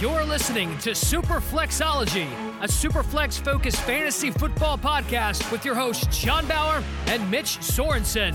You're listening to Super Flexology, a Superflex focused fantasy football podcast with your hosts John Bauer and Mitch Sorensen.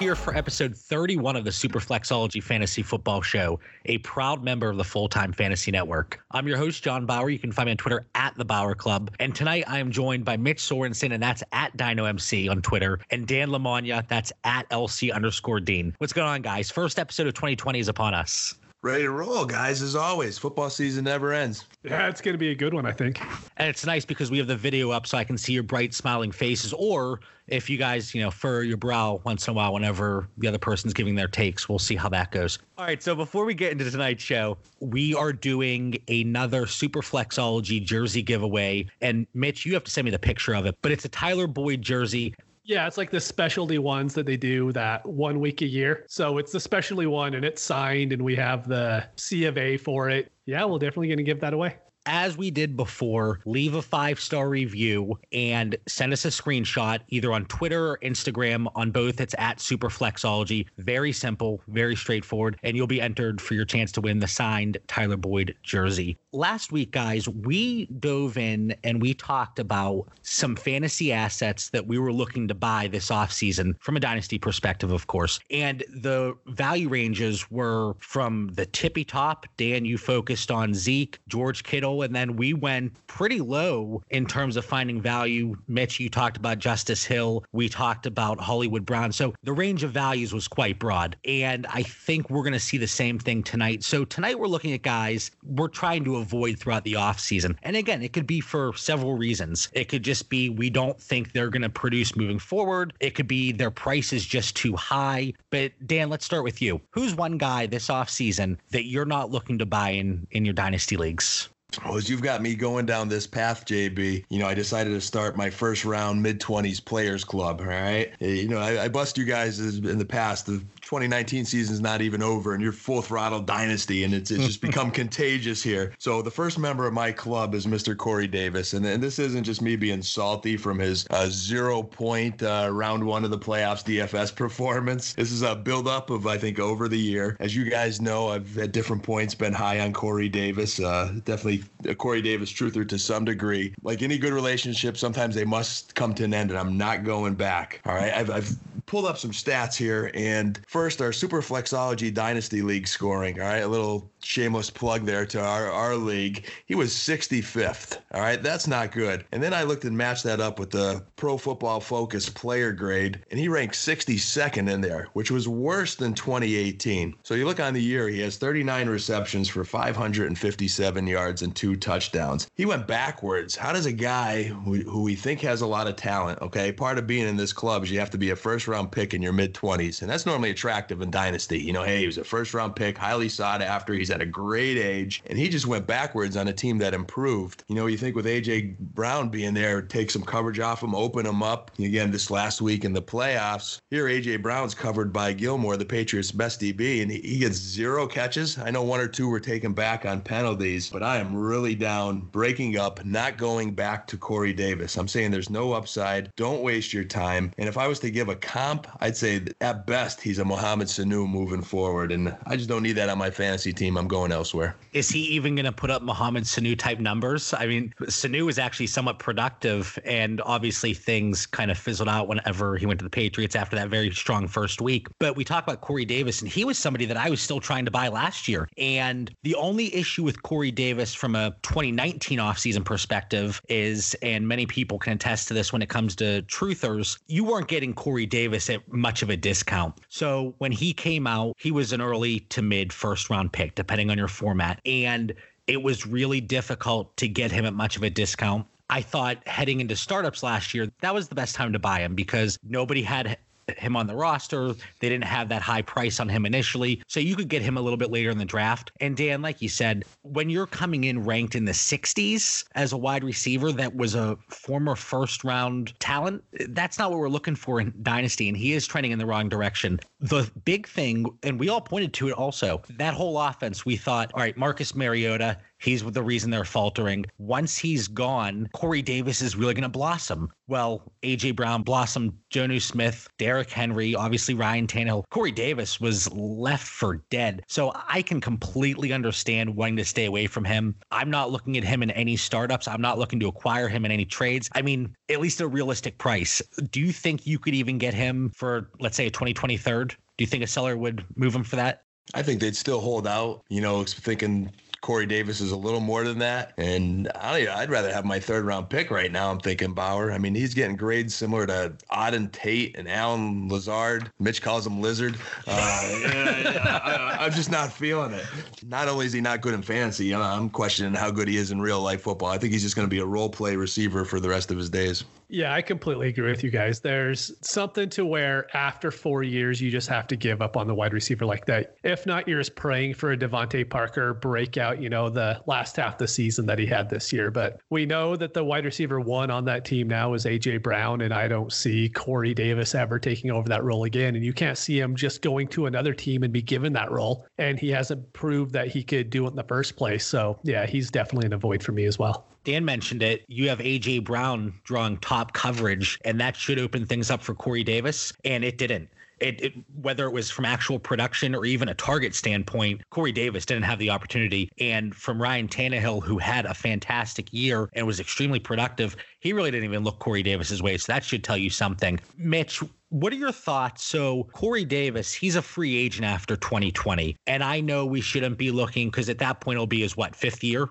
Here for episode 31 of the Superflexology Fantasy Football Show, a proud member of the Full Time Fantasy Network. I'm your host, John Bauer. You can find me on Twitter at The Bauer Club. And tonight I am joined by Mitch Sorensen, and that's at DynoMC on Twitter, and Dan Lamagna, that's at LC underscore Dean. What's going on, guys? First episode of 2020 is upon us. Ready to roll, guys, as always. Football season never ends. Yeah, it's going to be a good one, I think. And it's nice because we have the video up so I can see your bright, smiling faces. Or if you guys, you know, furrow your brow once in a while whenever the other person's giving their takes, we'll see how that goes. All right. So before we get into tonight's show, we are doing another Super Flexology jersey giveaway. And Mitch, you have to send me the picture of it, but it's a Tyler Boyd jersey. Yeah, it's like the specialty ones that they do that one week a year. So it's the specialty one and it's signed and we have the C of A for it. Yeah, we're definitely going to give that away as we did before, leave a five star review and send us a screenshot either on Twitter or Instagram. On both, it's at Superflexology. Very simple, very straightforward, and you'll be entered for your chance to win the signed Tyler Boyd jersey. Last week, guys, we dove in and we talked about some fantasy assets that we were looking to buy this offseason from a dynasty perspective, of course. And the value ranges were from the tippy top. Dan, you focused on Zeke, George Kittle and then we went pretty low in terms of finding value. Mitch, you talked about Justice Hill. We talked about Hollywood Brown. So the range of values was quite broad. And I think we're going to see the same thing tonight. So tonight we're looking at guys we're trying to avoid throughout the offseason. And again, it could be for several reasons. It could just be we don't think they're going to produce moving forward. It could be their price is just too high. But Dan, let's start with you. Who's one guy this offseason that you're not looking to buy in in your dynasty leagues? Well, as you've got me going down this path, JB, you know, I decided to start my first round mid 20s players club. All right. Eh, you know, I, I bust you guys in the past. 2019 season is not even over and you're full throttle dynasty and it's, it's just become contagious here. So the first member of my club is Mr. Corey Davis. And, and this isn't just me being salty from his uh, zero point uh, round one of the playoffs DFS performance. This is a buildup of, I think, over the year. As you guys know, I've at different points been high on Corey Davis. Uh, definitely a Corey Davis truther to some degree. Like any good relationship, sometimes they must come to an end and I'm not going back. All right. I've, I've pulled up some stats here and first first, our Super Flexology Dynasty League scoring. All right, a little shameless plug there to our, our league. He was 65th. All right, that's not good. And then I looked and matched that up with the Pro Football Focus player grade, and he ranked 62nd in there, which was worse than 2018. So you look on the year, he has 39 receptions for 557 yards and two touchdowns. He went backwards. How does a guy who, who we think has a lot of talent, okay, part of being in this club is you have to be a first round pick in your mid 20s, and that's normally attractive in Dynasty. You know, hey, he was a first round pick, highly sought after. He's at a great age, and he just went backwards on a team that improved. You know, you think with AJ Brown being there, take some coverage off him, open him up. Again, this last week in the playoffs, here AJ Brown's covered by Gilmore, the Patriots' best DB, and he gets zero catches. I know one or two were taken back on penalties, but I am really down, breaking up, not going back to Corey Davis. I'm saying there's no upside. Don't waste your time. And if I was to give a comp, I'd say at best he's a Mohamed Sanu moving forward. And I just don't need that on my fantasy team. I'm going elsewhere. Is he even going to put up Mohamed Sanu type numbers? I mean, Sanu was actually somewhat productive, and obviously things kind of fizzled out whenever he went to the Patriots after that very strong first week. But we talk about Corey Davis, and he was somebody that I was still trying to buy last year. And the only issue with Corey Davis from a 2019 offseason perspective is, and many people can attest to this when it comes to truthers, you weren't getting Corey Davis at much of a discount. So when he came out, he was an early to mid first round pick, depending on your format. And it was really difficult to get him at much of a discount. I thought heading into startups last year, that was the best time to buy him because nobody had him on the roster. They didn't have that high price on him initially. So you could get him a little bit later in the draft. And Dan, like you said, when you're coming in ranked in the 60s as a wide receiver that was a former first round talent, that's not what we're looking for in Dynasty. And he is trending in the wrong direction. The big thing, and we all pointed to it also, that whole offense, we thought, all right, Marcus Mariota, He's the reason they're faltering. Once he's gone, Corey Davis is really going to blossom. Well, AJ Brown blossomed, Jonnu Smith, Derrick Henry, obviously Ryan Tannehill. Corey Davis was left for dead. So I can completely understand wanting to stay away from him. I'm not looking at him in any startups. I'm not looking to acquire him in any trades. I mean, at least a realistic price. Do you think you could even get him for, let's say, a 2023rd? Do you think a seller would move him for that? I think they'd still hold out, you know, thinking Corey Davis is a little more than that. And I, would rather have my third round pick right now. I'm thinking Bauer. I mean, he's getting grades similar to Auden Tate and Allen Lazard. Mitch calls him Lizard. Uh, I, am just not feeling it. Not only is he not good in fantasy, I'm questioning how good he is in real life football. I think he's just going to be a role play receiver for the rest of his days. Yeah, I completely agree with you guys. There's something to where after four years, you just have to give up on the wide receiver like that. If not, you're just praying for a DeVante Parker breakout, you know, the last half the season that he had this year. But we know that the wide receiver one on that team now is AJ Brown, and I don't see Corey Davis ever taking over that role again. And you can't see him just going to another team and be given that role. And he hasn't proved that he could do it in the first place. So yeah, he's definitely an avoid for me as well. Dan mentioned it. You have AJ Brown drawing top coverage, and that should open things up for Corey Davis, and it didn't. It, it, whether it was from actual production or even a target standpoint, Corey Davis didn't have the opportunity. And from Ryan Tannehill, who had a fantastic year and was extremely productive, he really didn't even look Corey Davis's way. So that should tell you something. Mitch, what are your thoughts? So, Corey Davis, he's a free agent after 2020. And I know we shouldn't be looking because at that point it'll be his what, fifth year?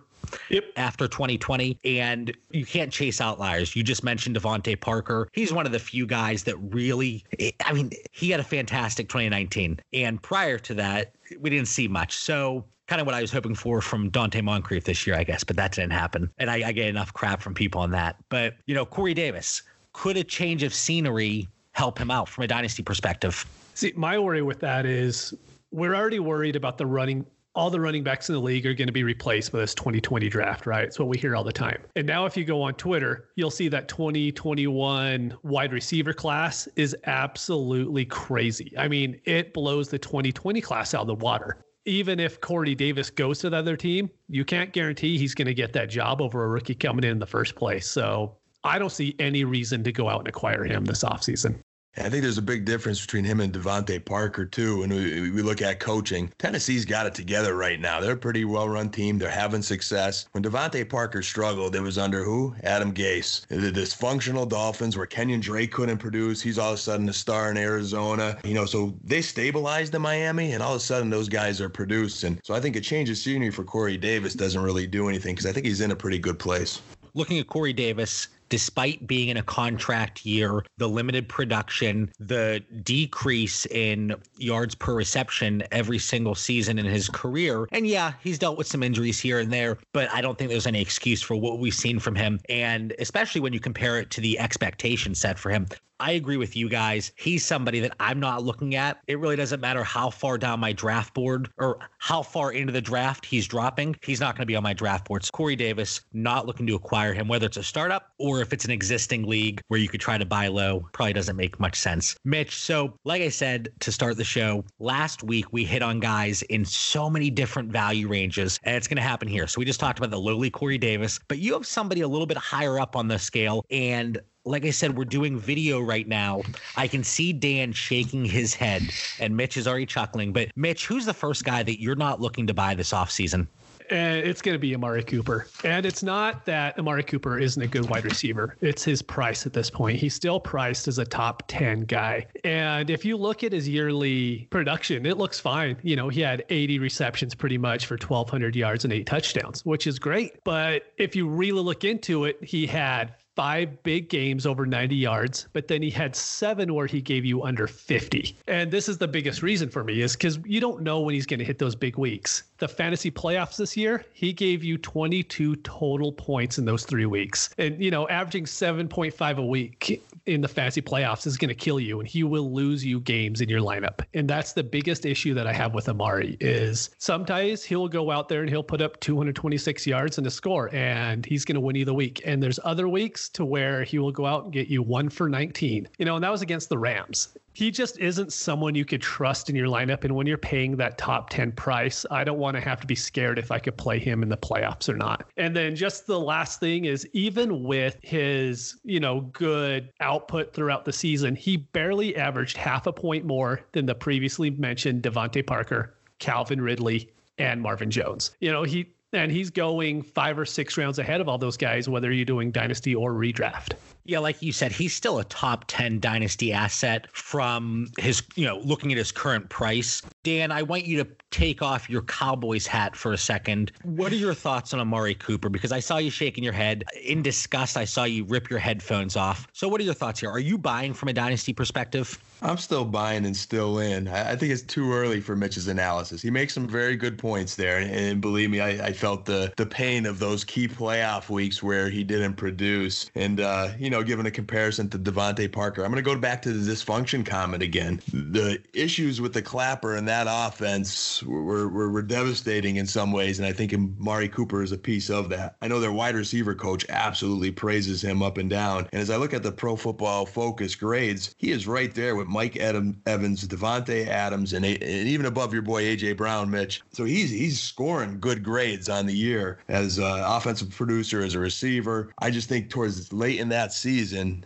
Yep. After 2020, and you can't chase outliers. You just mentioned DeVante Parker. He's one of the few guys that really, I mean, he had a fantastic 2019, and prior to that, we didn't see much. So kind of what I was hoping for from Donte Moncrief this year, I guess, but that didn't happen. And I, I get enough crap from people on that. But, you know, Corey Davis, could a change of scenery help him out from a dynasty perspective? See, my worry with that is we're already worried about the running all the running backs in the league are going to be replaced by this 2020 draft, right? It's what we hear all the time. And now, if you go on Twitter, you'll see that 2021 wide receiver class is absolutely crazy. I mean, it blows the 2020 class out of the water. Even if Corey Davis goes to the other team, you can't guarantee he's going to get that job over a rookie coming in in the first place. So I don't see any reason to go out and acquire him this offseason. I think there's a big difference between him and DeVante Parker too. And we, we look at coaching. Tennessee's got it together right now. They're a pretty well-run team. They're having success. When DeVante Parker struggled, it was under who? Adam Gase. The dysfunctional Dolphins, where Kenyan Drake couldn't produce. He's all of a sudden a star in Arizona. You know, so they stabilized in Miami, and all of a sudden those guys are producing. So I think a change of scenery for Corey Davis doesn't really do anything because I think he's in a pretty good place. Looking at Corey Davis, despite being in a contract year, the limited production, the decrease in yards per reception every single season in his career. And yeah, he's dealt with some injuries here and there, but I don't think there's any excuse for what we've seen from him. And especially when you compare it to the expectation set for him. I agree with you guys. He's somebody that I'm not looking at. It really doesn't matter how far down my draft board or how far into the draft he's dropping. He's not going to be on my draft boards. Corey Davis, not looking to acquire him, whether it's a startup or if it's an existing league where you could try to buy low, probably doesn't make much sense. Mitch, so like I said to start the show, last week we hit on guys in so many different value ranges, and it's going to happen here. So we just talked about the lowly Corey Davis, but you have somebody a little bit higher up on the scale, and like I said, we're doing video right now. I can see Dan shaking his head, and Mitch is already chuckling. But Mitch, who's the first guy that you're not looking to buy this offseason? and it's going to be Amari Cooper. And it's not that Amari Cooper isn't a good wide receiver. It's his price at this point. He's still priced as a top 10 guy. And if you look at his yearly production, it looks fine. You know, he had 80 receptions pretty much for 1,200 yards and eight touchdowns, which is great. But if you really look into it, he had five big games over 90 yards, but then he had seven where he gave you under 50. And this is the biggest reason for me is because you don't know when he's going to hit those big weeks. The fantasy playoffs this year, he gave you 22 total points in those three weeks. And, you know, averaging 7.5 a week in the fantasy playoffs is going to kill you and he will lose you games in your lineup. And that's the biggest issue that I have with Amari is sometimes he'll go out there and he'll put up 226 yards and a score and he's going to win you the week. And there's other weeks to where he will go out and get you one for 19. You know, and that was against the Rams he just isn't someone you could trust in your lineup. And when you're paying that top 10 price, I don't want to have to be scared if I could play him in the playoffs or not. And then just the last thing is even with his, you know, good output throughout the season, he barely averaged half a point more than the previously mentioned DeVante Parker, Calvin Ridley, and Marvin Jones. You know, he and he's going five or six rounds ahead of all those guys, whether you're doing dynasty or redraft. Yeah, like you said, he's still a top 10 dynasty asset from his, you know, looking at his current price. Dan, I want you to take off your Cowboys hat for a second. What are your thoughts on Amari Cooper? Because I saw you shaking your head. In disgust, I saw you rip your headphones off. So, what are your thoughts here? Are you buying from a dynasty perspective? I'm still buying and still in. I, think it's too early for Mitch's analysis. He makes some very good points there, and, believe me, I, I, felt the the pain of those key playoff weeks where he didn't produce. And uh, you know, given a comparison to DeVante Parker, I'm going to go back to the dysfunction comment again. The issues with the clapper and that offense were, were, were devastating in some ways, and I think Mari Cooper is a piece of that. I know their wide receiver coach absolutely praises him up and down, and as I look at the Pro Football Focus grades, he is right there with Mike Adam, Evans, Davante Adams, and, and even above your boy AJ Brown, Mitch. So he's he's scoring good grades on the year as an offensive producer, as a receiver. I just think towards late in that season,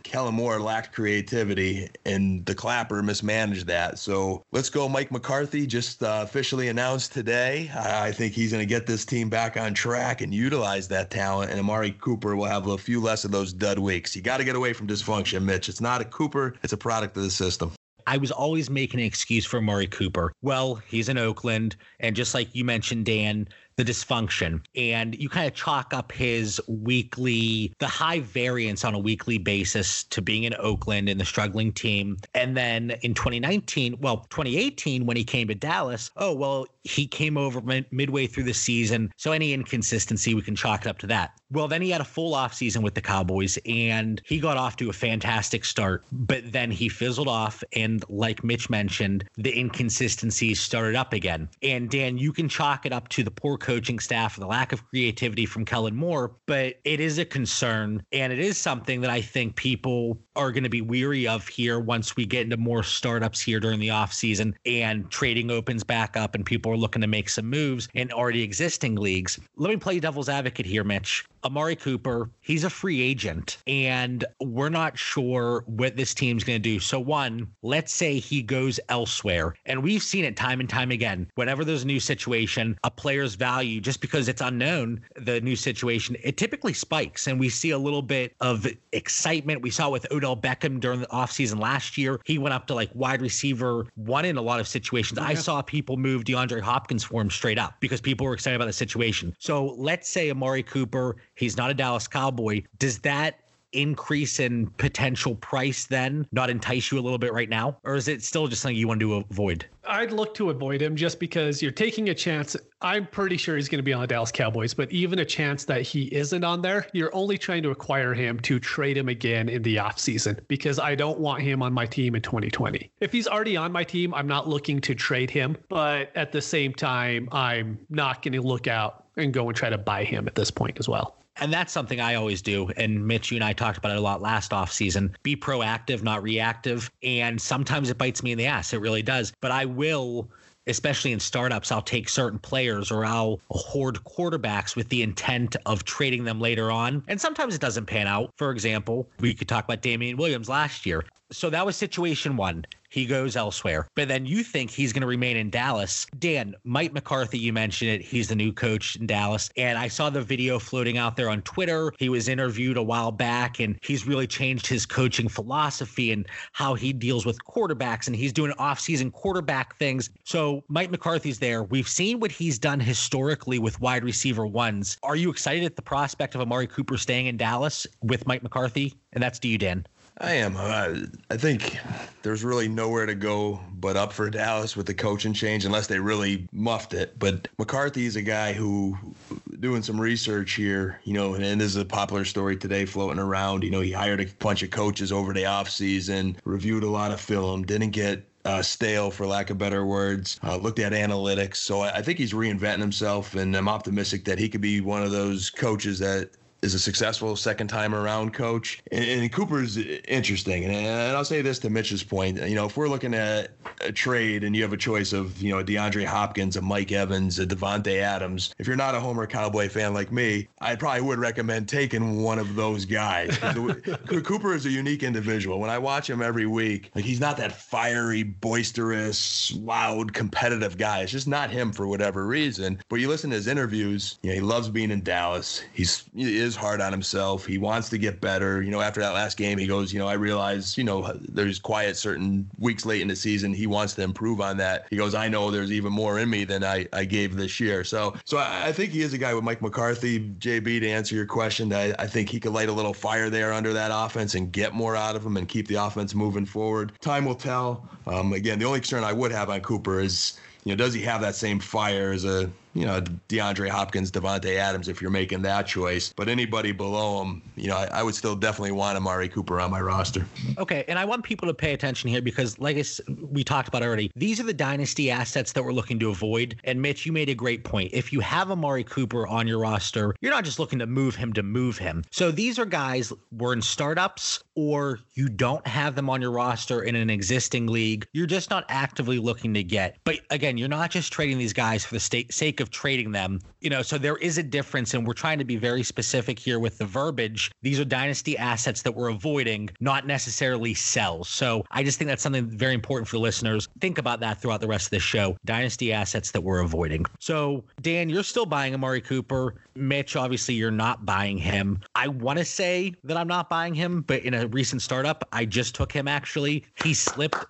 Kellen Moore lacked creativity, and the Clapper mismanaged that. So let's go, Mike McCarthy. Just uh, officially announced today. I, I think he's going to get this team back on track and utilize that talent. And Amari Cooper will have a few less of those dud weeks. You got to get away from dysfunction, Mitch. It's not a Cooper; it's a product of the system. I was always making an excuse for Murray Cooper. Well, he's in Oakland, and just like you mentioned, Dan, the dysfunction. And you kind of chalk up his weekly, the high variance on a weekly basis to being in Oakland and the struggling team. And then in 2019, well, 2018, when he came to Dallas, oh, well, he came over mid- midway through the season. So any inconsistency, we can chalk it up to that. Well, then he had a full offseason with the Cowboys and he got off to a fantastic start, but then he fizzled off. And like Mitch mentioned, the inconsistencies started up again. And Dan, you can chalk it up to the poor coaching staff, and the lack of creativity from Kellen Moore, but it is a concern. And it is something that I think people are going to be weary of here once we get into more startups here during the offseason and trading opens back up and people are looking to make some moves in already existing leagues. Let me play devil's advocate here, Mitch. Amari Cooper, he's a free agent, and we're not sure what this team's going to do. So, one, let's say he goes elsewhere. And we've seen it time and time again. Whenever there's a new situation, a player's value, just because it's unknown, the new situation, it typically spikes. And we see a little bit of excitement. We saw with Odell Beckham during the offseason last year. He went up to like wide receiver one in a lot of situations. Yeah. I saw people move DeAndre Hopkins for him straight up because people were excited about the situation. So let's say Amari Cooper He's not a Dallas Cowboy. Does that increase in potential price then not entice you a little bit right now? Or is it still just something you want to avoid? I'd look to avoid him just because you're taking a chance. I'm pretty sure he's going to be on the Dallas Cowboys, but even a chance that he isn't on there, you're only trying to acquire him to trade him again in the offseason because I don't want him on my team in 2020. If he's already on my team, I'm not looking to trade him, but at the same time, I'm not going to look out and go and try to buy him at this point as well. And that's something I always do. And Mitch, you and I talked about it a lot last offseason. Be proactive, not reactive. And sometimes it bites me in the ass. It really does. But I will especially in startups, I'll take certain players or I'll hoard quarterbacks with the intent of trading them later on. And sometimes it doesn't pan out. For example, we could talk about Damien Williams last year. So that was situation one he goes elsewhere. But then you think he's going to remain in Dallas. Dan, Mike McCarthy, you mentioned it. He's the new coach in Dallas. And I saw the video floating out there on Twitter. He was interviewed a while back and he's really changed his coaching philosophy and how he deals with quarterbacks. And he's doing off-season quarterback things. So Mike McCarthy's there. We've seen what he's done historically with wide receiver ones. Are you excited at the prospect of Amari Cooper staying in Dallas with Mike McCarthy? And that's to you, Dan. I am. Uh, I think there's really nowhere to go but up for Dallas with the coaching change, unless they really muffed it. But McCarthy is a guy who, doing some research here, you know, and this is a popular story today floating around. You know, he hired a bunch of coaches over the offseason, reviewed a lot of film, didn't get uh, stale, for lack of better words. Uh, looked at analytics, so I, I, think he's reinventing himself, and I'm optimistic that he could be one of those coaches that is a successful second time around coach. And, and Cooper's interesting. And, and, I'll say this to Mitch's point. You know, if we're looking at a trade and you have a choice of, you know, a DeAndre Hopkins, a Mike Evans, a Davante Adams, if you're not a Homer Cowboy fan like me, I probably would recommend taking one of those guys. Cooper is a unique individual. When I watch him every week, like he's not that fiery, boisterous, loud, competitive guy. It's just not him for whatever reason. But you listen to his interviews, you know, he loves being in Dallas. He's he is hard on himself. He wants to get better. You know, after that last game, he goes, you know, I realize, you know, there's quiet certain weeks late in the season. He wants to improve on that. He goes, I know there's even more in me than I, I gave this year. So so I, I think he is a guy with Mike McCarthy, JB, to answer your question. I, I think he could light a little fire there under that offense and get more out of him and keep the offense moving forward. Time will tell. Um, again, the only concern I would have on Cooper is, you know, does he have that same fire as a you know, DeAndre Hopkins, Davante Adams, if you're making that choice. But anybody below him, you know, I, I, would still definitely want Amari Cooper on my roster. Okay, and I want people to pay attention here because, like I, we talked about already, these are the dynasty assets that we're looking to avoid. And Mitch, you made a great point. If you have Amari Cooper on your roster, you're not just looking to move him to move him. So these are guys we're in startups or you don't have them on your roster in an existing league. You're just not actively looking to get. But again, you're not just trading these guys for the sake of trading them. You know, so there is a difference, and we're trying to be very specific here with the verbiage. These are dynasty assets that we're avoiding, not necessarily sells. So I just think that's something very important for listeners. Think about that throughout the rest of the show. Dynasty assets that we're avoiding. So Dan, you're still buying Amari Cooper. Mitch, obviously, you're not buying him. I want to say that I'm not buying him, but in a recent startup, I just took him actually. He slipped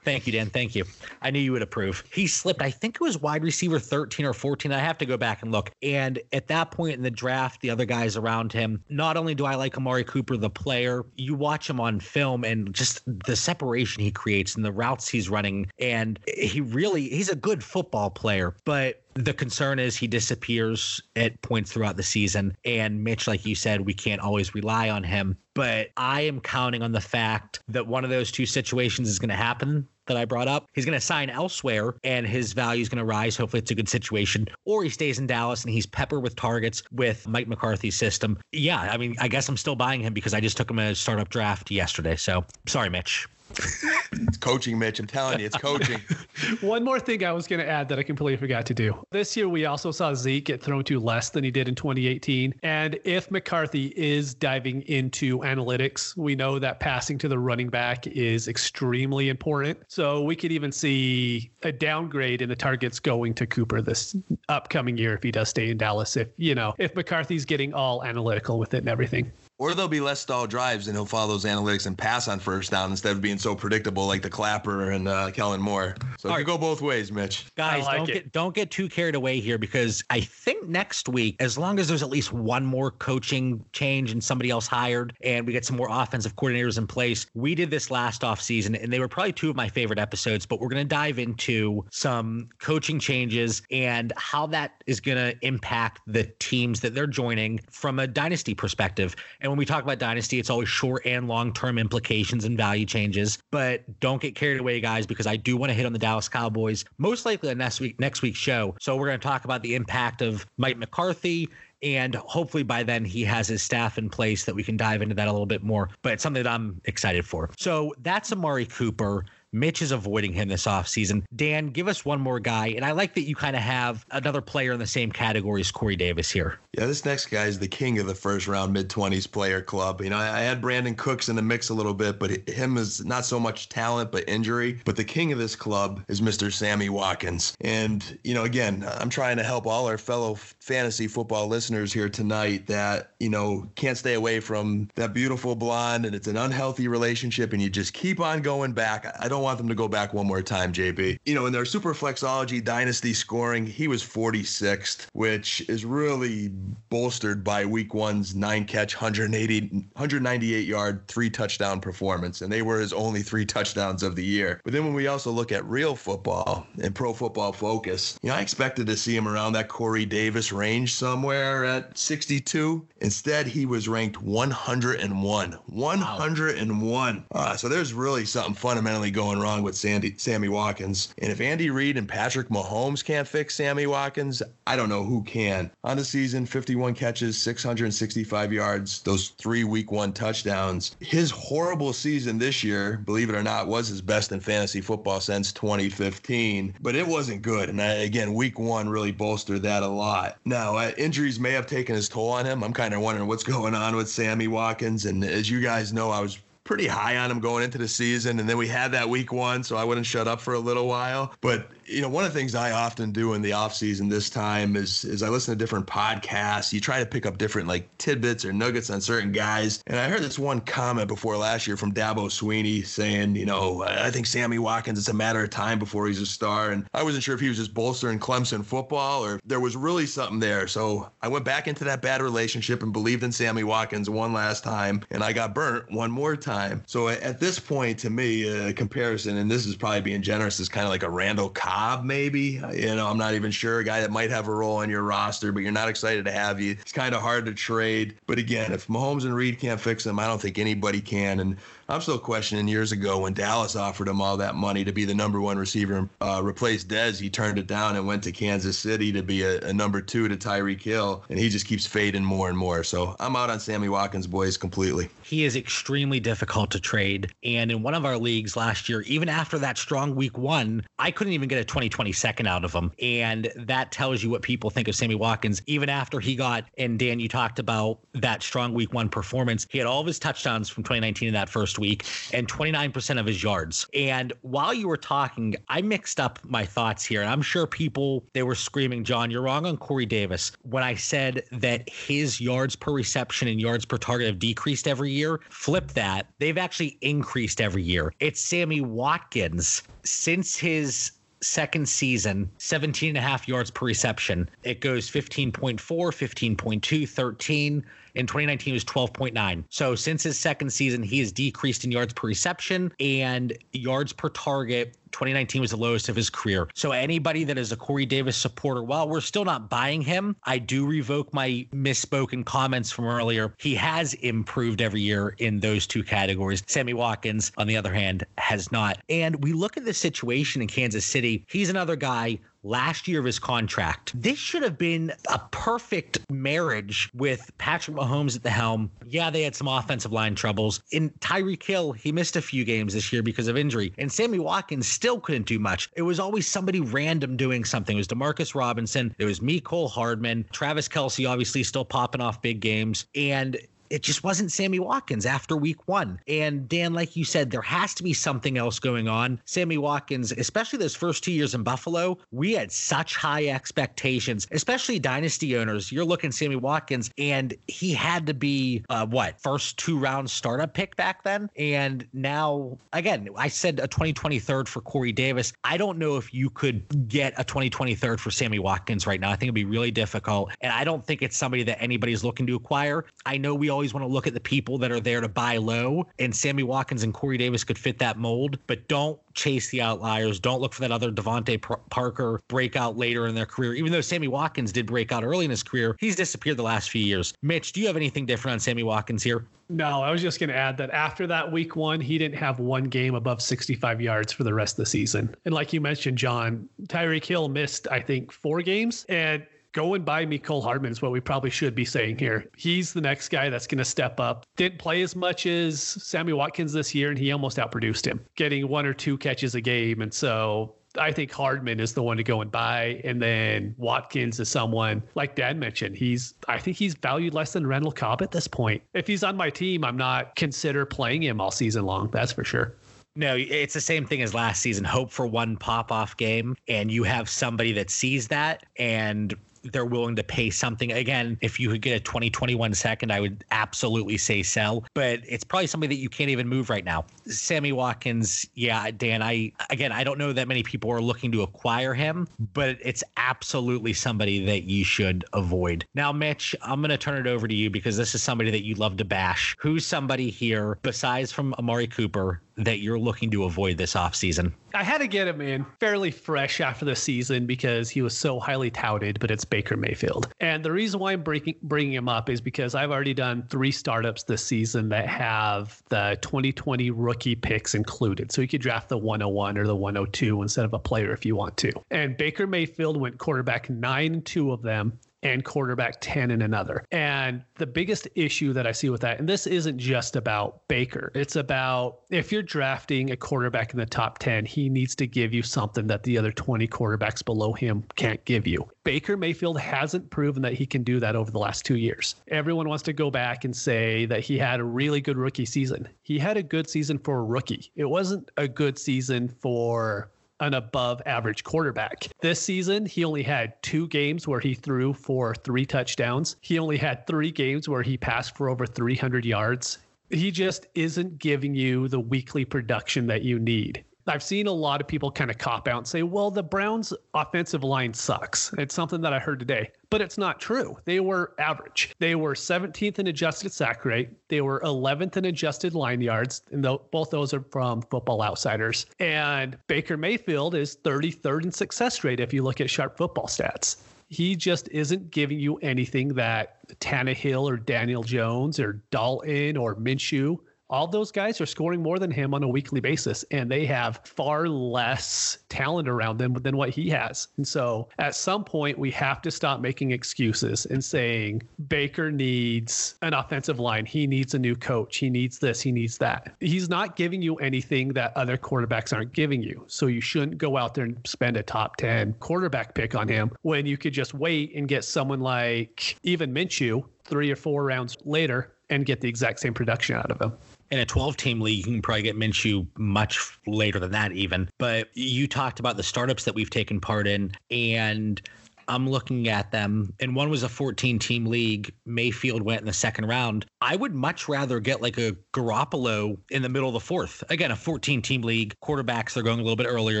Thank you, Dan. Thank you. I knew you would approve. He slipped, I think it was wide receiver 13 or 14. I have to go back and look. And at that point in the draft, the other guys around him, not only do I like Amari Cooper, the player, you watch him on film and just the separation he creates and the routes he's running. And he really, he's a good football player, but the concern is he disappears at points throughout the season. And Mitch, like you said, we can't always rely on him. But I am counting on the fact that one of those two situations is going to happen that I brought up. He's going to sign elsewhere and his value is going to rise. Hopefully, it's a good situation. Or he stays in Dallas and he's pepper with targets with Mike McCarthy's system. Yeah, I mean, I guess I'm still buying him because I just took him in a startup draft yesterday. So sorry, Mitch it's coaching, Mitch. I'm telling you, it's coaching. One more thing I was going to add that I completely forgot to do. This year, we also saw Zeke get thrown to less than he did in 2018. And if McCarthy is diving into analytics, we know that passing to the running back is extremely important. So we could even see a downgrade in the targets going to Cooper this upcoming year if he does stay in Dallas. If, you know, if McCarthy's getting all analytical with it and everything. Or there'll be less stall drives and he'll follow those analytics and pass on first down instead of being so predictable like the Clapper and uh, Kellen Moore. So it could go both ways, Mitch. Guys, like don't it. get don't get too carried away here because I think next week, as long as there's at least one more coaching change and somebody else hired and we get some more offensive coordinators in place, we did this last off season and they were probably two of my favorite episodes, but we're gonna dive into some coaching changes and how that is gonna impact the teams that they're joining from a dynasty perspective. And when we talk about dynasty, it's always short and long term implications and value changes. But don't get carried away, guys, because I do want to hit on the Dallas Cowboys most likely on next week next week's show. So we're going to talk about the impact of Mike McCarthy and hopefully by then he has his staff in place that we can dive into that a little bit more. But it's something that I'm excited for. So that's Amari Cooper. Mitch is avoiding him this offseason. Dan, give us one more guy. And I like that you kind of have another player in the same category as Corey Davis here. Yeah, this next guy is the king of the first round mid 20s player club. You know, I had Brandin Cooks in the mix a little bit, but him is not so much talent, but injury. But the king of this club is Mr. Sammy Watkins. And, you know, again, I'm trying to help all our fellow fantasy football listeners here tonight that, you know, can't stay away from that beautiful blonde and it's an unhealthy relationship and you just keep on going back. I don't want them to go back one more time, JB. You know, in their super flexology dynasty scoring, he was 46th, which is really bolstered by week one's nine catch, 180, 198 yard, three touchdown performance. And they were his only three touchdowns of the year. But then when we also look at real football and pro football focus, you know, I expected to see him around that Corey Davis range somewhere at 62. Instead, he was ranked 101. 101. Uh, so there's really something fundamentally going going wrong with Sandy, Sammy Watkins. And if Andy Reid and Patrick Mahomes can't fix Sammy Watkins, I don't know who can. On the season, 51 catches, 665 yards, those three week one touchdowns. His horrible season this year, believe it or not, was his best in fantasy football since 2015, but it wasn't good. And I, again, week one really bolstered that a lot. Now, uh, injuries may have taken his toll on him. I'm kind of wondering what's going on with Sammy Watkins. And as you guys know, I was pretty high on him going into the season. And then we had that week one, so I wouldn't shut up for a little while. But you know, one of the things I often do in the off season this time is is I listen to different podcasts. You try to pick up different like tidbits or nuggets on certain guys. And I heard this one comment before last year from Dabo Swinney saying, you know, I think Sammy Watkins, it's a matter of time before he's a star. And I wasn't sure if he was just bolstering Clemson football or there was really something there. So I went back into that bad relationship and believed in Sammy Watkins one last time, and I got burnt one more time. So at this point, to me, a comparison, and this is probably being generous, is kind of like a Randall Cobb maybe. You know, I'm not even sure. A guy that might have a role on your roster, but you're not excited to have you. It's kind of hard to trade. But again, if Mahomes and Reid can't fix him, I don't think anybody can. And I'm still questioning years ago when Dallas offered him all that money to be the number one receiver and uh, replace Dez. He turned it down and went to Kansas City to be a, a number two to Tyreek Hill, and he just keeps fading more and more. So I'm out on Sammy Watkins, boys, completely. He is extremely difficult to trade. And in one of our leagues last year, even after that strong week one, I couldn't even get a 2020 second out of him. And that tells you what people think of Sammy Watkins. Even after he got, and Dan, you talked about that strong week one performance, he had all of his touchdowns from 2019 in that first week and 29% of his yards. And while you were talking, I mixed up my thoughts here. And I'm sure people, they were screaming, John, you're wrong on Corey Davis. When I said that his yards per reception and yards per target have decreased every year, flip that. They've actually increased every year. It's Sammy Watkins since his second season, 17 and a half yards per reception. It goes 15.4, 15.2, 13. In 2019, it was 12.9. So since his second season, he has decreased in yards per reception and yards per target 2019 was the lowest of his career. So anybody that is a Corey Davis supporter, while we're still not buying him, I do revoke my misspoken comments from earlier. He has improved every year in those two categories. Sammy Watkins, on the other hand, has not. And we look at the situation in Kansas City. He's another guy last year of his contract. This should have been a perfect marriage with Patrick Mahomes at the helm. Yeah, they had some offensive line troubles. In Tyreek Hill, he missed a few games this year because of injury. And Sammy Watkins still couldn't do much. It was always somebody random doing something. It was Demarcus Robinson. It was Mecole Hardman. Travis Kelce, obviously still popping off big games. And it just wasn't Sammy Watkins after week one. And Dan, like you said, there has to be something else going on. Sammy Watkins, especially those first two years in Buffalo, we had such high expectations, especially dynasty owners. You're looking Sammy Watkins, and he had to be uh, what first two round startup pick back then. And now, again, I said a 2023 third for Corey Davis. I don't know if you could get a 2023 third for Sammy Watkins right now. I think it'd be really difficult. And I don't think it's somebody that anybody's looking to acquire. I know we always always want to look at the people that are there to buy low, and Sammy Watkins and Corey Davis could fit that mold, but don't chase the outliers. Don't look for that other DeVante Parker breakout later in their career. Even though Sammy Watkins did break out early in his career, he's disappeared the last few years. Mitch, do you have anything different on Sammy Watkins here? No, I was just going to add that after that week one, he didn't have one game above 65 yards for the rest of the season. And like you mentioned, John, Tyreek Hill missed, I think, four games. And go and buy Mecole Hardman is what we probably should be saying here. He's the next guy that's going to step up. Didn't play as much as Sammy Watkins this year, and he almost outproduced him, getting one or two catches a game. And so I think Hardman is the one to go and buy. And then Watkins is someone like Dan mentioned. He's I think he's valued less than Randall Cobb at this point. If he's on my team, I'm not consider playing him all season long. That's for sure. No, it's the same thing as last season. Hope for one pop off game, and you have somebody that sees that and they're willing to pay something. Again, if you could get a 2021 second, I would absolutely say sell, but it's probably somebody that you can't even move right now. Sammy Watkins, yeah, Dan, I again, I don't know that many people are looking to acquire him, but it's absolutely somebody that you should avoid. Now, Mitch, I'm going to turn it over to you because this is somebody that you love to bash. Who's somebody here besides from Amari Cooper that you're looking to avoid this offseason? I had to get him in fairly fresh after the season because he was so highly touted, but it's Baker Mayfield. And the reason why I'm breaking, bringing him up is because I've already done three startups this season that have the 2020 rookie picks included. So you could draft the 101 or the 102 instead of a player if you want to. And Baker Mayfield went quarterback nine two of them and quarterback 10 in another. And the biggest issue that I see with that, and this isn't just about Baker, it's about if you're drafting a quarterback in the top 10, he needs to give you something that the other 20 quarterbacks below him can't give you. Baker Mayfield hasn't proven that he can do that over the last two years. Everyone wants to go back and say that he had a really good rookie season. He had a good season for a rookie. It wasn't a good season for an above average quarterback. This season, he only had two games where he threw for three touchdowns. He only had three games where he passed for over 300 yards. He just isn't giving you the weekly production that you need. I've seen a lot of people kind of cop out and say, well, the Browns' offensive line sucks. It's something that I heard today, but it's not true. They were average. They were 17th in adjusted sack rate. They were 11th in adjusted line yards. And both those are from Football Outsiders. And Baker Mayfield is 33rd in success rate if you look at sharp football stats he just isn't giving you anything that Tannehill or Daniel Jones or Dalton or Minshew all those guys are scoring more than him on a weekly basis, and they have far less talent around them than what he has. And so at some point, we have to stop making excuses and saying Baker needs an offensive line. He needs a new coach. He needs this. He needs that. He's not giving you anything that other quarterbacks aren't giving you. So you shouldn't go out there and spend a top 10 quarterback pick on him when you could just wait and get someone like even Minshew three or four rounds later and get the exact same production out of him in a 12 team league, you can probably get Minshew much later than that, even. But you talked about the startups that we've taken part in, and I'm looking at them, and one was a 14 team league. Mayfield went in the second round. I would much rather get like a Garoppolo in the middle of the fourth. Again, a 14 team league. Quarterbacks are going a little bit earlier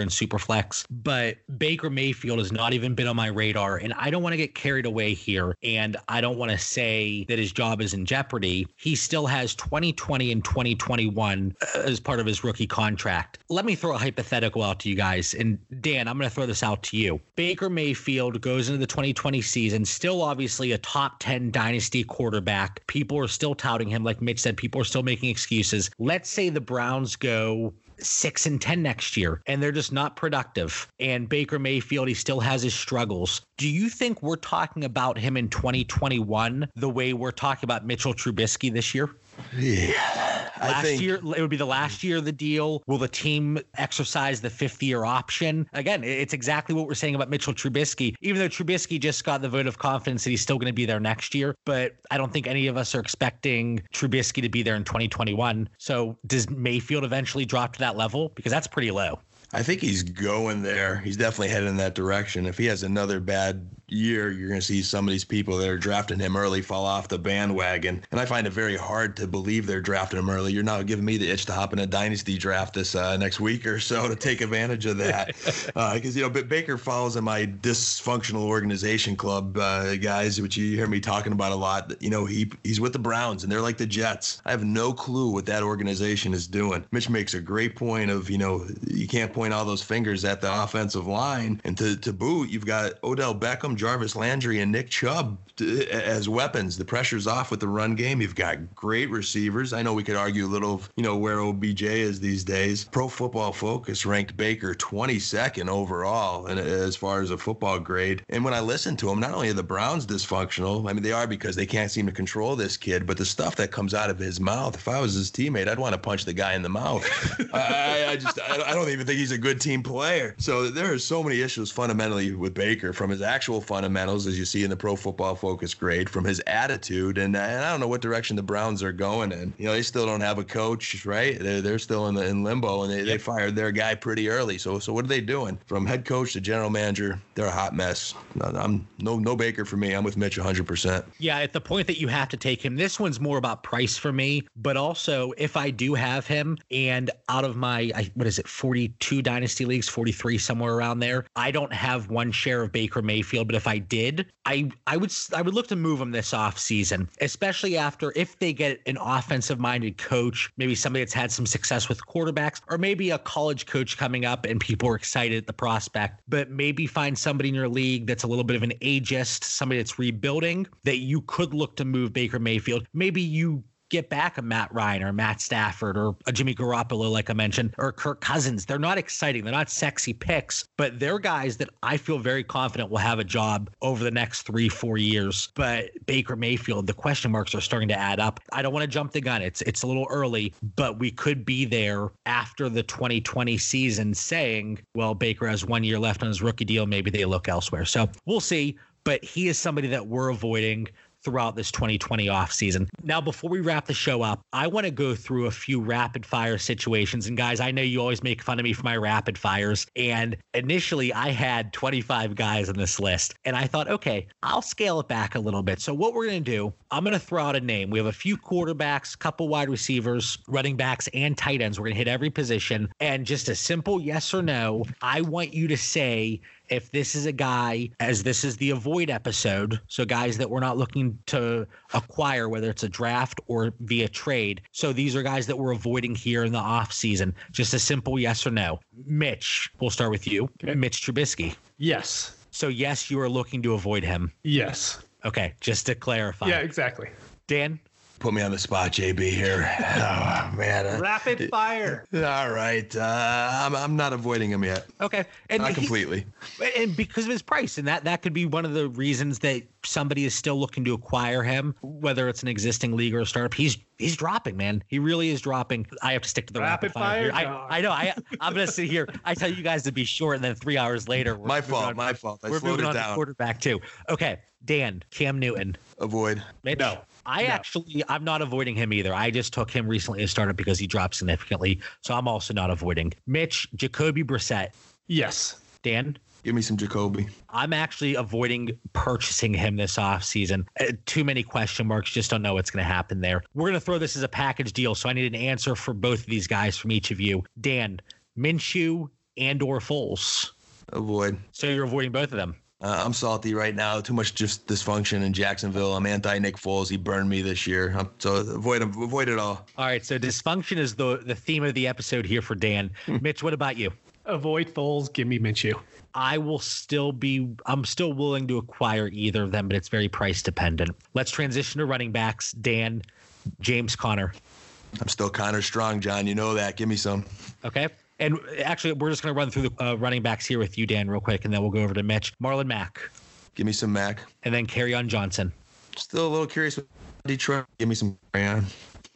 in super flex, but Baker Mayfield has not even been on my radar. And I don't want to get carried away here. And I don't want to say that his job is in jeopardy. He still has 2020 and 2021 as part of his rookie contract. Let me throw a hypothetical out to you guys. And Dan, I'm going to throw this out to you. Baker Mayfield goes goes into the 2020 season, still obviously a top 10 dynasty quarterback. People are still touting him. Like Mitch said, people are still making excuses. Let's say the Browns go six and 10 next year and they're just not productive. And Baker Mayfield, he still has his struggles. Do you think we're talking about him in 2021 the way we're talking about Mitchell Trubisky this year? Yeah. Last think... year, it would be the last year of the deal. Will the team exercise the fifth year option? Again, it's exactly what we're saying about Mitchell Trubisky. Even though Trubisky just got the vote of confidence that he's still going to be there next year, but I don't think any of us are expecting Trubisky to be there in 2021. So does Mayfield eventually drop to that level? Because that's pretty low. I think he's going there. He's definitely heading in that direction. If he has another bad year, you're going to see some of these people that are drafting him early fall off the bandwagon. And I find it very hard to believe they're drafting him early. You're now giving me the itch to hop in a dynasty draft this uh, next week or so to take advantage of that. Because, uh, you know, but Baker falls in my dysfunctional organization club, uh, guys, which you hear me talking about a lot. You know, he he's with the Browns and they're like the Jets. I have no clue what that organization is doing. Mitch makes a great point of, you know, you can't point all those fingers at the offensive line. And to, to boot, you've got Odell Beckham, Jarvis Landry and Nick Chubb as weapons. The pressure's off with the run game. You've got great receivers. I know we could argue a little, you know, where OBJ is these days. Pro Football Focus ranked Baker 22nd overall, and as far as a football grade. And when I listen to him, not only are the Browns dysfunctional, I mean they are because they can't seem to control this kid, but the stuff that comes out of his mouth. If I was his teammate, I'd want to punch the guy in the mouth. I, I, just I don't even think he's a good team player. So there are so many issues fundamentally with Baker from his actual fundamentals, as you see in the Pro Football Focus grade, from his attitude, and, and I don't know what direction the Browns are going in. You know, they still don't have a coach, right? They're, they're still in the in limbo, and they, they fired their guy pretty early. So so what are they doing? From head coach to general manager, they're a hot mess. I'm no no Baker for me. I'm with Mitch 100. percent Yeah, at the point that you have to take him, this one's more about price for me, but also if I do have him, and out of my what is it, 42 dynasty leagues, 43 somewhere around there, I don't have one share of Baker Mayfield, but if if I did, I I would I would look to move him this off season, especially after if they get an offensive minded coach, maybe somebody that's had some success with quarterbacks, or maybe a college coach coming up and people are excited at the prospect. But maybe find somebody in your league that's a little bit of an ageist, somebody that's rebuilding that you could look to move Baker Mayfield. Maybe you get back a Matt Ryan or Matt Stafford or a Jimmy Garoppolo, like I mentioned, or Kirk Cousins. They're not exciting. They're not sexy picks, but they're guys that I feel very confident will have a job over the next three, four years. But Baker Mayfield, the question marks are starting to add up. I don't want to jump the gun. It's it's a little early, but we could be there after the 2020 season saying, well, Baker has one year left on his rookie deal. Maybe they look elsewhere. So we'll see but he is somebody that we're avoiding throughout this 2020 offseason. Now, before we wrap the show up, I want to go through a few rapid fire situations. And guys, I know you always make fun of me for my rapid fires. And initially, I had 25 guys on this list. And I thought, okay, I'll scale it back a little bit. So, what we're going to do, I'm going to throw out a name. We have a few quarterbacks, couple wide receivers, running backs, and tight ends. We're going to hit every position. And just a simple yes or no, I want you to say if this is a guy, as this is the avoid episode, so guys that we're not looking to acquire, whether it's a draft or via trade. So these are guys that we're avoiding here in the off season. Just a simple yes or no. Mitch, we'll start with you. Okay. Mitch Trubisky. Yes. So yes, you are looking to avoid him. Yes. Okay, just to clarify. Yeah, exactly. Dan put me on the spot, JB here. Oh man, uh, rapid fire. All right, uh, I'm I'm not avoiding him yet. Okay, and not he, completely. And because of his price, and that that could be one of the reasons that somebody is still looking to acquire him, whether it's an existing league or a startup. He's he's dropping, man. He really is dropping. I have to stick to the rapid, rapid fire. fire I, I know. I I'm gonna sit here. I tell you guys to be short, and then three hours later, my fault. On, my fault. I we're moving on down. to quarterback too. Okay, Dan, Cam Newton. Avoid. Mitch? No. I no. actually, I'm not avoiding him either. I just took him recently as starter because he dropped significantly. So I'm also not avoiding. Mitch, Jacoby Brissett. Yes. Dan? Give me some Jacoby. I'm actually avoiding purchasing him this offseason. Uh, too many question marks. Just don't know what's going to happen there. We're going to throw this as a package deal. So I need an answer for both of these guys from each of you. Dan, Minshew and or Foles. Avoid. So you're avoiding both of them. Uh, I'm salty right now. Too much just dysfunction in Jacksonville. I'm anti Nick Foles. He burned me this year. I'm, so avoid him. Avoid it all. All right. So dysfunction is the the theme of the episode here for Dan. Hmm. Mitch, what about you? Avoid Foles. Give me Minshew. I will still be. I'm still willing to acquire either of them, but it's very price dependent. Let's transition to running backs. Dan, James Conner. I'm still Conner strong, John. You know that. Give me some. Okay. And actually, we're just going to run through the uh, running backs here with you, Dan, real quick, and then we'll go over to Mitch. Marlon Mack. Give me some Mack. And then Kerryon Johnson. Still a little curious with Detroit. Give me some Kerryon.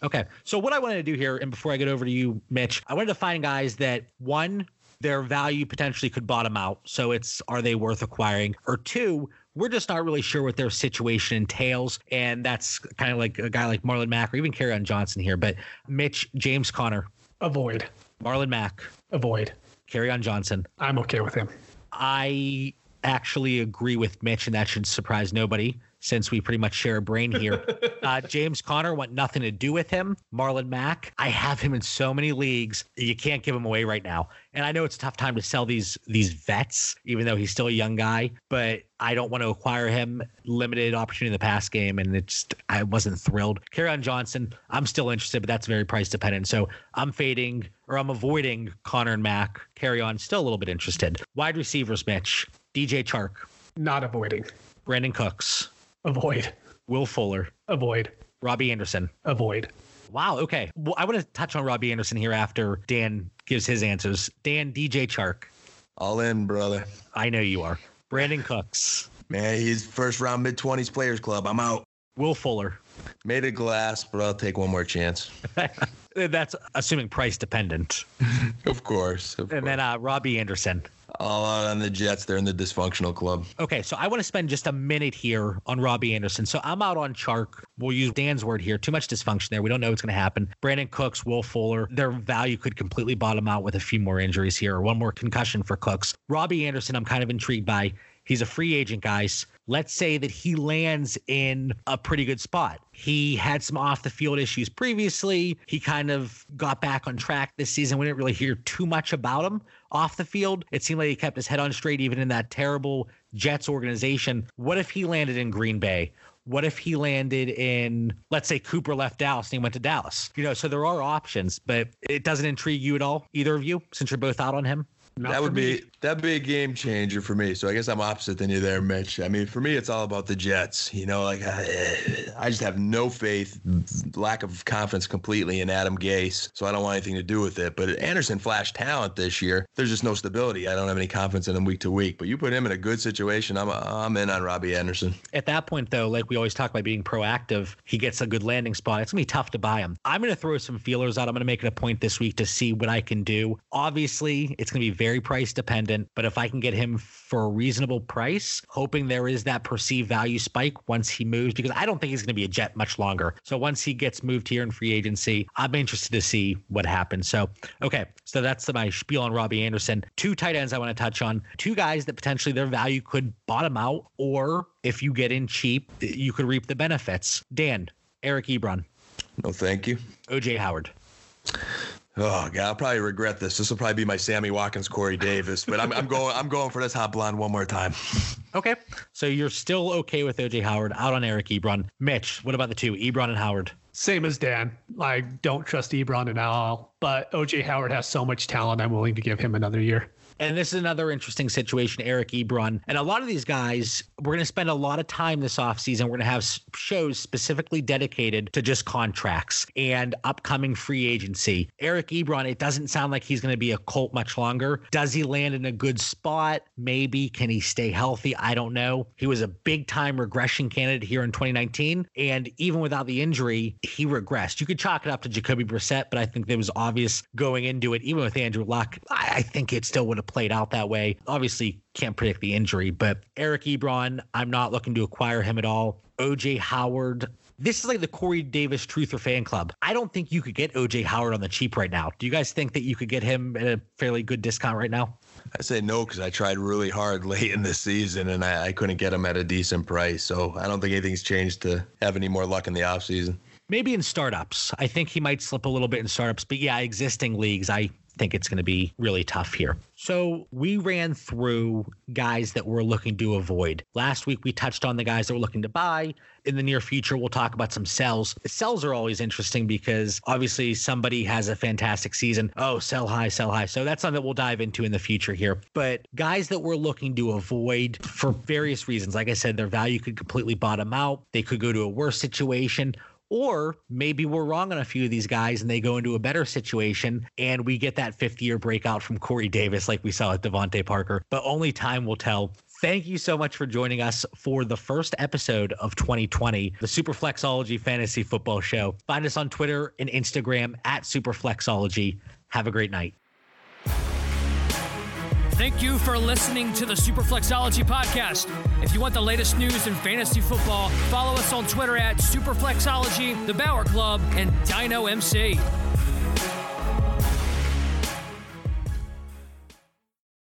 Okay. So what I wanted to do here, and before I get over to you, Mitch, I wanted to find guys that one, their value potentially could bottom out. So it's are they worth acquiring? Or two, we're just not really sure what their situation entails. And that's kind of like a guy like Marlon Mack or even Kerryon Johnson here. But Mitch, James Conner. Avoid. Marlon Mack. Avoid. Kerryon Johnson. I'm okay with him. I actually agree with Mitch, and that should surprise nobody since we pretty much share a brain here. uh, James Conner want nothing to do with him. Marlon Mack, I have him in so many leagues. You can't give him away right now. And I know it's a tough time to sell these these vets, even though he's still a young guy. But I don't want to acquire him. Limited opportunity in the pass game, and it's I wasn't thrilled. Kerryon Johnson, I'm still interested, but that's very price dependent. So I'm fading or I'm avoiding Conner and Mack. Kerryon, still a little bit interested. Wide receivers, Mitch, DJ Chark, not avoiding. Brandin Cooks, Avoid. Will Fuller. Avoid. Robbie Anderson. Avoid. Wow. Okay. Well, I want to touch on Robbie Anderson here after Dan gives his answers. Dan, DJ Chark. All in, brother. I know you are. Brandin Cooks. Man, he's first round mid 20s players club. I'm out. Will Fuller. Made of glass, but I'll take one more chance. That's assuming price dependent. of course. Of and course. then uh, Robbie Anderson. All out on the Jets. They're in the dysfunctional club. Okay, so I want to spend just a minute here on Robbie Anderson. So I'm out on Chark. We'll use Dan's word here. Too much dysfunction there. We don't know what's going to happen. Brandin Cooks, Will Fuller, their value could completely bottom out with a few more injuries here or one more concussion for Cooks. Robbie Anderson, I'm kind of intrigued by. He's a free agent, guys. Let's say that he lands in a pretty good spot. He had some off the field issues previously. He kind of got back on track this season. We didn't really hear too much about him off the field. It seemed like he kept his head on straight, even in that terrible Jets organization. What if he landed in Green Bay? What if he landed in, let's say Cooper left Dallas and he went to Dallas? You know, so there are options, but it doesn't intrigue you at all, either of you, since you're both out on him? Not that would be that'd be a game changer for me. So I guess I'm opposite than you there, Mitch. I mean, for me, it's all about the Jets. You know, like I, I just have no faith, lack of confidence completely in Adam Gase. So I don't want anything to do with it. But Anderson flashed talent this year. There's just no stability. I don't have any confidence in him week to week. But you put him in a good situation, I'm I'm in on Robbie Anderson. At that point, though, like we always talk about being proactive, he gets a good landing spot. It's gonna be tough to buy him. I'm gonna throw some feelers out. I'm gonna make it a point this week to see what I can do. Obviously, it's gonna be very very price dependent, but if I can get him for a reasonable price, hoping there is that perceived value spike once he moves, because I don't think he's going to be a Jet much longer. So once he gets moved here in free agency, I'm interested to see what happens. So, okay, so that's my spiel on Robbie Anderson. Two tight ends I want to touch on, two guys that potentially their value could bottom out, or if you get in cheap, you could reap the benefits. Dan, Eric Ebron. No, thank you. OJ Howard. Oh god, I'll probably regret this. This will probably be my Sammy Watkins, Corey Davis, but I'm, I'm going. I'm going for this hot blonde one more time. Okay, so you're still okay with OJ Howard out on Eric Ebron. Mitch, what about the two, Ebron and Howard? Same as Dan. I don't trust Ebron at all, but OJ Howard has so much talent. I'm willing to give him another year. And this is another interesting situation, Eric Ebron. And a lot of these guys, we're going to spend a lot of time this offseason. We're going to have shows specifically dedicated to just contracts and upcoming free agency. Eric Ebron, it doesn't sound like he's going to be a Colt much longer. Does he land in a good spot? Maybe. Can he stay healthy? I don't know. He was a big time regression candidate here in 2019. And even without the injury, he regressed. You could chalk it up to Jacoby Brissett, but I think it was obvious going into it, even with Andrew Luck. I think it still would have played out that way. Obviously, can't predict the injury, but Eric Ebron, I'm not looking to acquire him at all. OJ Howard, this is like the Corey Davis Truth or Fan Club. I don't think you could get OJ Howard on the cheap right now. Do you guys think that you could get him at a fairly good discount right now? I say no because I tried really hard late in the season and I, I, couldn't get him at a decent price. So I don't think anything's changed to have any more luck in the offseason. Maybe in startups. I think he might slip a little bit in startups, but yeah, existing leagues, I think it's going to be really tough here. So we ran through guys that we're looking to avoid. Last week we touched on the guys that we're looking to buy. In the near future, we'll talk about some sells. Sells are always interesting because obviously somebody has a fantastic season. Oh, sell high, sell high. So that's something that we'll dive into in the future here. But guys that we're looking to avoid for various reasons. Like I said, their value could completely bottom out. They could go to a worse situation or maybe we're wrong on a few of these guys and they go into a better situation and we get that fifth year breakout from Corey Davis like we saw at DeVante Parker. But only time will tell. Thank you so much for joining us for the first episode of 2020, the Superflexology Fantasy Football Show. Find us on Twitter and Instagram at Superflexology. Have a great night. Thank you for listening to the Superflexology podcast. If you want the latest news in fantasy football, follow us on Twitter at Superflexology, The Bauer Club, and DynoMC.